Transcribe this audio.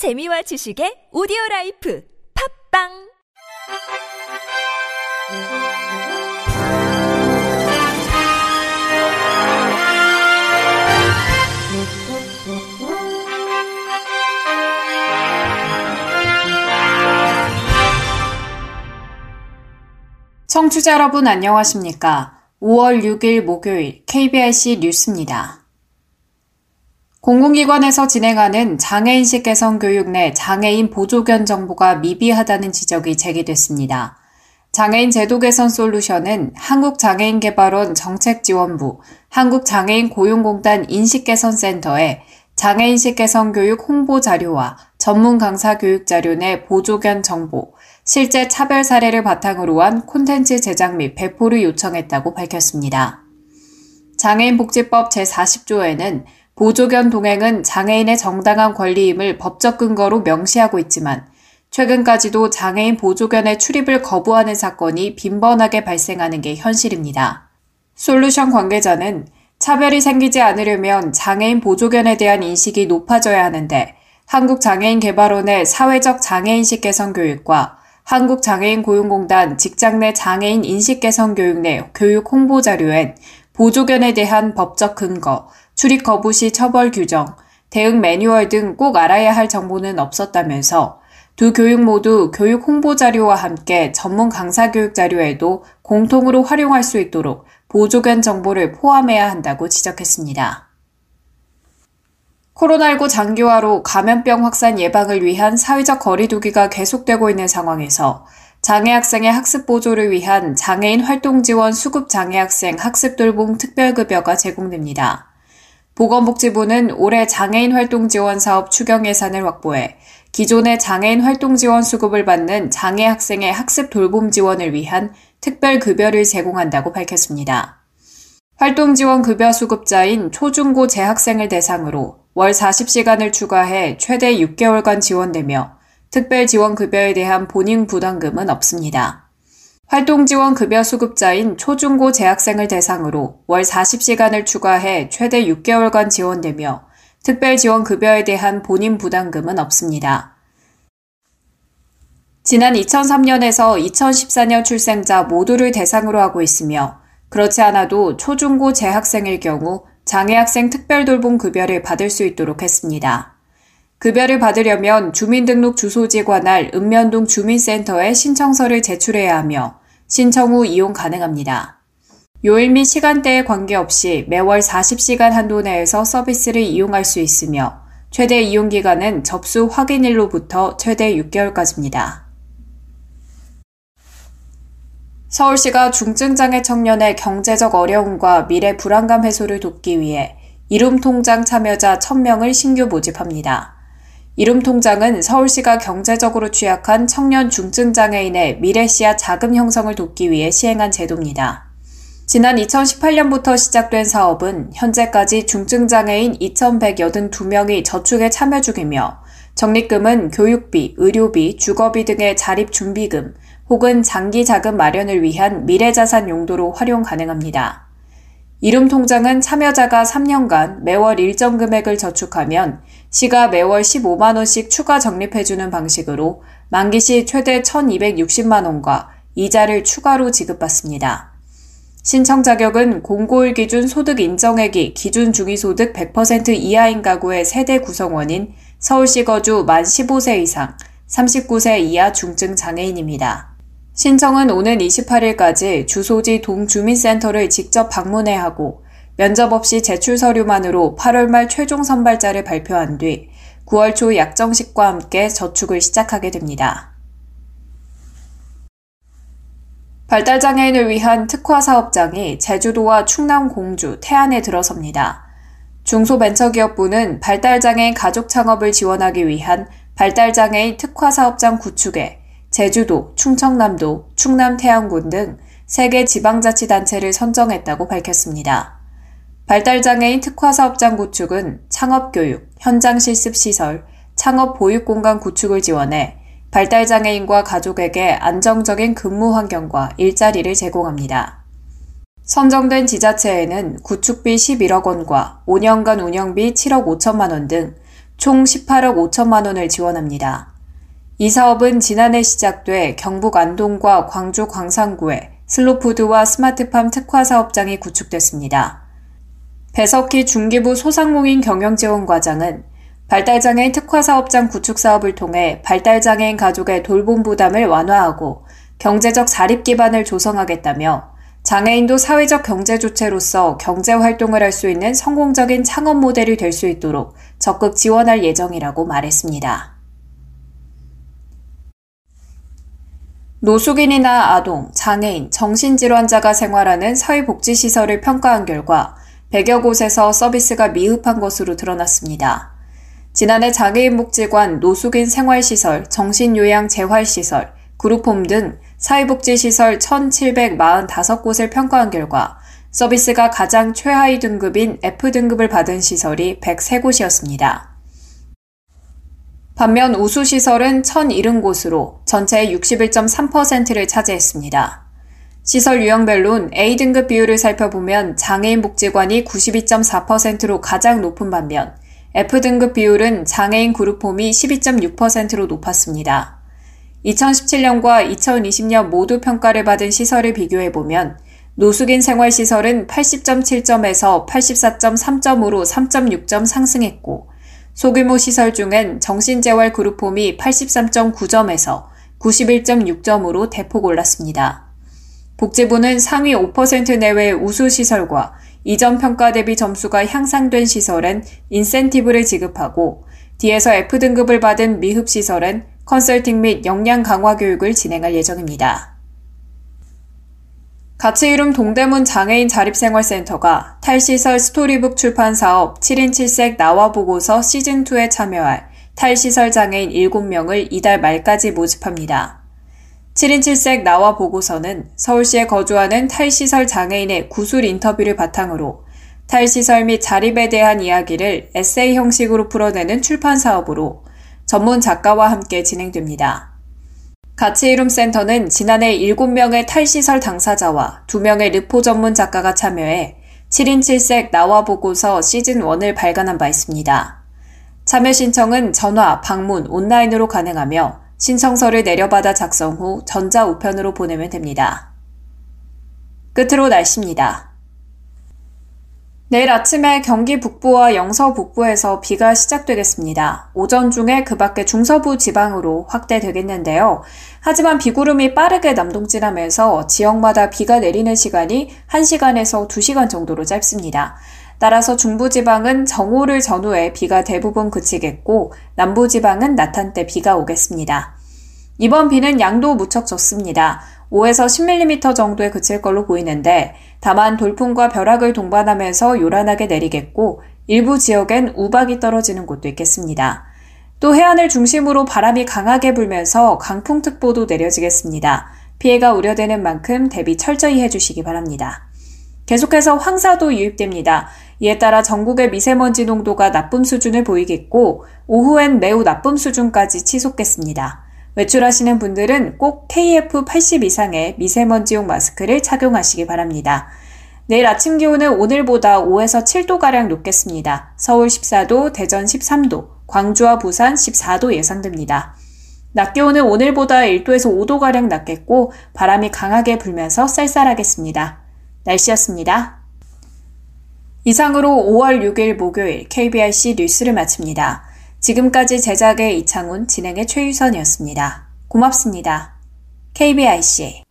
재미와 지식의 오디오 라이프 팝빵 청취자 여러분 안녕하십니까? 5월 6일 목요일 KBRC 뉴스입니다. 공공기관에서 진행하는 장애인식 개선 교육 내 장애인 보조견 정보가 미비하다는 지적이 제기됐습니다. 장애인 제도 개선 솔루션은 한국장애인개발원 정책지원부, 한국장애인 고용공단 인식개선센터에 장애인식 개선 교육 홍보 자료와 전문 강사 교육 자료 내 보조견 정보, 실제 차별 사례를 바탕으로 한 콘텐츠 제작 및 배포를 요청했다고 밝혔습니다. 장애인복지법 제40조에는 보조견 동행은 장애인의 정당한 권리임을 법적 근거로 명시하고 있지만 최근까지도 장애인 보조견의 출입을 거부하는 사건이 빈번하게 발생하는 게 현실입니다. 솔루션 관계자는 차별이 생기지 않으려면 장애인 보조견에 대한 인식이 높아져야 하는데 한국장애인개발원의 사회적 장애인식 개선 교육과 한국장애인 고용공단 직장 내 장애인 인식 개선 교육 내 교육 홍보 자료엔 보조견에 대한 법적 근거, 출입 거부 시 처벌 규정, 대응 매뉴얼 등 꼭 알아야 할 정보는 없었다면서 두 교육 모두 교육 홍보 자료와 함께 전문 강사 교육 자료에도 공통으로 활용할 수 있도록 보조견 정보를 포함해야 한다고 지적했습니다. 코로나19 장기화로 감염병 확산 예방을 위한 사회적 거리두기가 계속되고 있는 상황에서 장애 학생의 학습 보조를 위한 장애인 활동 지원 수급 장애 학생 학습 돌봄 특별급여가 제공됩니다. 보건복지부는 올해 장애인 활동 지원 사업 추경 예산을 확보해 기존의 장애인 활동 지원 수급을 받는 장애 학생의 학습 돌봄 지원을 위한 특별 급여를 제공한다고 밝혔습니다. 활동 지원 급여 수급자인 초중고 재학생을 대상으로 월 40시간을 추가해 최대 6개월간 지원되며 특별 지원 급여에 대한 본인 부담금은 없습니다. 활동 지원 급여 수급자인 초중고 재학생을 대상으로 월 40시간을 추가해 최대 6개월간 지원되며 특별 지원 급여에 대한 본인 부담금은 없습니다. 지난 2003년에서 2014년 출생자 모두를 대상으로 하고 있으며 그렇지 않아도 초중고 재학생일 경우 장애학생 특별돌봄 급여를 받을 수 있도록 했습니다. 급여를 받으려면 주민등록 주소지에 관할 읍면동 주민센터에 신청서를 제출해야 하며 신청 후 이용 가능합니다. 요일 및 시간대에 관계없이 매월 40시간 한도 내에서 서비스를 이용할 수 있으며 최대 이용 기간은 접수 확인일로부터 최대 6개월까지입니다. 서울시가 중증장애 청년의 경제적 어려움과 미래 불안감 해소를 돕기 위해 이름통장 참여자 1000명을 신규 모집합니다. 이름통장은 서울시가 경제적으로 취약한 청년 중증 장애인의 미래 시야 자금 형성을 돕기 위해 시행한 제도입니다. 지난 2018년부터 시작된 사업은 현재까지 중증 장애인 2,182명이 저축에 참여 중이며 적립금은 교육비, 의료비, 주거비 등의 자립 준비금 혹은 장기 자금 마련을 위한 미래 자산 용도로 활용 가능합니다. 이름 통장은 참여자가 3년간 매월 일정 금액을 저축하면 시가 매월 15만 원씩 추가 적립해 주는 방식으로 만기 시 최대 1260만 원과 이자를 추가로 지급받습니다. 신청 자격은 공고일 기준 소득 인정액이 기준 중위소득 100% 이하인 가구의 세대 구성원인 서울시 거주 만 15세 이상, 39세 이하 중증 장애인입니다. 신청은 오는 28일까지 주소지 동주민센터를 직접 방문해야 하고 면접 없이 제출 서류만으로 8월 말 최종 선발자를 발표한 뒤 9월 초 약정식과 함께 저축을 시작하게 됩니다. 발달장애인을 위한 특화 사업장이 제주도와 충남 공주, 태안에 들어섭니다. 중소벤처기업부는 발달장애인 가족 창업을 지원하기 위한 발달장애인 특화 사업장 구축에 제주도, 충청남도, 충남 태안군 등 3개 지방자치단체를 선정했다고 밝혔습니다. 발달장애인 특화 사업장 구축은 창업교육, 현장 실습 시설, 창업 보육공간 구축을 지원해 발달장애인과 가족에게 안정적인 근무 환경과 일자리를 제공합니다. 선정된 지자체에는 구축비 11억 원과 5년간 운영비 7억 5천만 원 등 총 18억 5천만 원을 지원합니다. 이 사업은 지난해 시작돼 경북 안동과 광주 광산구에 슬로푸드와 스마트팜 특화 사업장이 구축됐습니다. 배석희 중기부 소상공인 경영지원과장은 발달장애인 특화 사업장 구축 사업을 통해 발달장애인 가족의 돌봄 부담을 완화하고 경제적 자립 기반을 조성하겠다며 장애인도 사회적 경제 주체로서 경제 활동을 할 수 있는 성공적인 창업 모델이 될 수 있도록 적극 지원할 예정이라고 말했습니다. 노숙인이나 아동, 장애인, 정신질환자가 생활하는 사회복지시설을 평가한 결과 100여 곳에서 서비스가 미흡한 것으로 드러났습니다. 지난해 장애인 복지관, 노숙인 생활시설, 정신요양 재활시설, 그룹홈 등 사회복지시설 1,745곳을 평가한 결과 서비스가 가장 최하위 등급인 F등급을 받은 시설이 103곳이었습니다. 반면 우수시설은 1,070곳으로 전체의 61.3%를 차지했습니다. 시설 유형별론 A등급 비율을 살펴보면 장애인 복지관이 92.4%로 가장 높은 반면 F등급 비율은 장애인 그룹홈이 12.6%로 높았습니다. 2017년과 2020년 모두 평가를 받은 시설을 비교해보면 노숙인 생활시설은 80.7점에서 84.3점으로 3.6점 상승했고 소규모 시설 중엔 정신재활 그룹홈이 83.9점에서 91.6점으로 대폭 올랐습니다. 복지부는 상위 5% 내외의 우수시설과 이전 평가 대비 점수가 향상된 시설엔 인센티브를 지급하고 D에서 F등급을 받은 미흡시설엔 컨설팅 및 역량 강화 교육을 진행할 예정입니다. 같이 이름 동대문 장애인 자립생활센터가 탈시설 스토리북 출판 사업 7인 7색 나와 보고서 시즌2에 참여할 탈시설 장애인 7명을 이달 말까지 모집합니다. 7인 7색 나와 보고서는 서울시에 거주하는 탈시설 장애인의 구술 인터뷰를 바탕으로 탈시설 및 자립에 대한 이야기를 에세이 형식으로 풀어내는 출판 사업으로 전문 작가와 함께 진행됩니다. 가치이룸센터는 지난해 7명의 탈시설 당사자와 2명의 르포 전문 작가가 참여해 7인 7색 나와 보고서 시즌1을 발간한 바 있습니다. 참여 신청은 전화, 방문, 온라인으로 가능하며 신청서를 내려받아 작성 후 전자 우편으로 보내면 됩니다. 끝으로 날씨입니다. 내일 아침에 경기 북부와 영서 북부에서 비가 시작되겠습니다. 오전 중에 그 밖에 중서부 지방으로 확대되겠는데요. 하지만 비구름이 빠르게 남동진하면서 지역마다 비가 내리는 시간이 1시간에서 2시간 정도로 짧습니다. 따라서 중부지방은 정오를 전후에 비가 대부분 그치겠고 남부지방은 나탄 때 비가 오겠습니다. 이번 비는 양도 무척 적습니다. 5에서 10mm 정도에 그칠 걸로 보이는데 다만 돌풍과 벼락을 동반하면서 요란하게 내리겠고 일부 지역엔 우박이 떨어지는 곳도 있겠습니다. 또 해안을 중심으로 바람이 강하게 불면서 강풍특보도 내려지겠습니다. 피해가 우려되는 만큼 대비 철저히 해주시기 바랍니다. 계속해서 황사도 유입됩니다. 이에 따라 전국의 미세먼지 농도가 나쁨 수준을 보이겠고 오후엔 매우 나쁨 수준까지 치솟겠습니다. 외출하시는 분들은 꼭 KF80 이상의 미세먼지용 마스크를 착용하시기 바랍니다. 내일 아침 기온은 오늘보다 5에서 7도가량 높겠습니다. 서울 14도, 대전 13도, 광주와 부산 14도 예상됩니다. 낮 기온은 오늘보다 1도에서 5도가량 낮겠고 바람이 강하게 불면서 쌀쌀하겠습니다. 날씨였습니다. 이상으로 5월 6일 목요일 KBRC 뉴스를 마칩니다. 지금까지 제작의 이창훈, 진행의 최유선이었습니다. 고맙습니다. KBIC